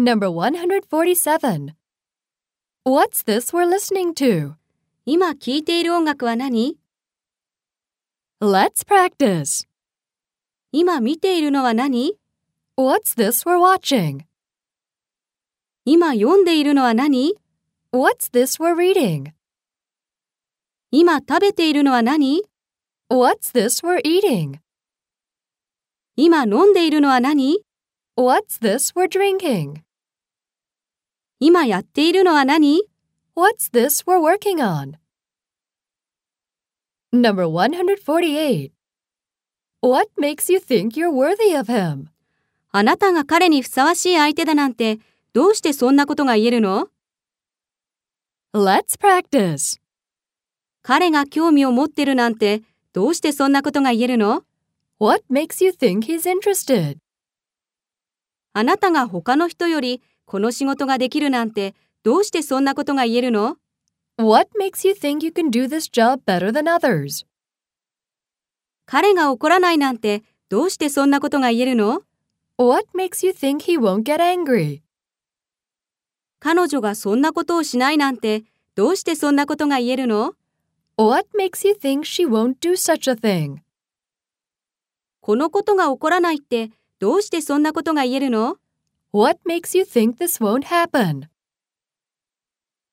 Number 147. What's this we're listening to? 今聴いている音楽は何 Let's practice. 今見ているのは何 What's this we're watching? 今読んでいるのは何 What's this we're reading? 今食べているのは何 What's this we're eating? 今飲んでいるのは何 What's this we're drinking? 今やっているのは何 What's this we're working on? Number 148. What makes you think you're worthy of him? あなたが彼にふさわしい相手だなんてどうしてそんなことが言えるの Let's practice. 彼が興味を持ってるなんてどうしてそんなことが言えるの What makes you think he's interested? あなたが他の人よりこの仕事ができるなんてどうしてそんなことが言えるの What makes you think you can do this job better than others? 彼が怒らないなんてどうしてそんなことが言えるの What makes you think he won't get angry? 彼女がそんなことをしないなんてどうしてそんなことが言えるの What makes you think she won't do such a thing? このことが起こらないってどうしてそんなことが言えるの What makes you think this won't happen?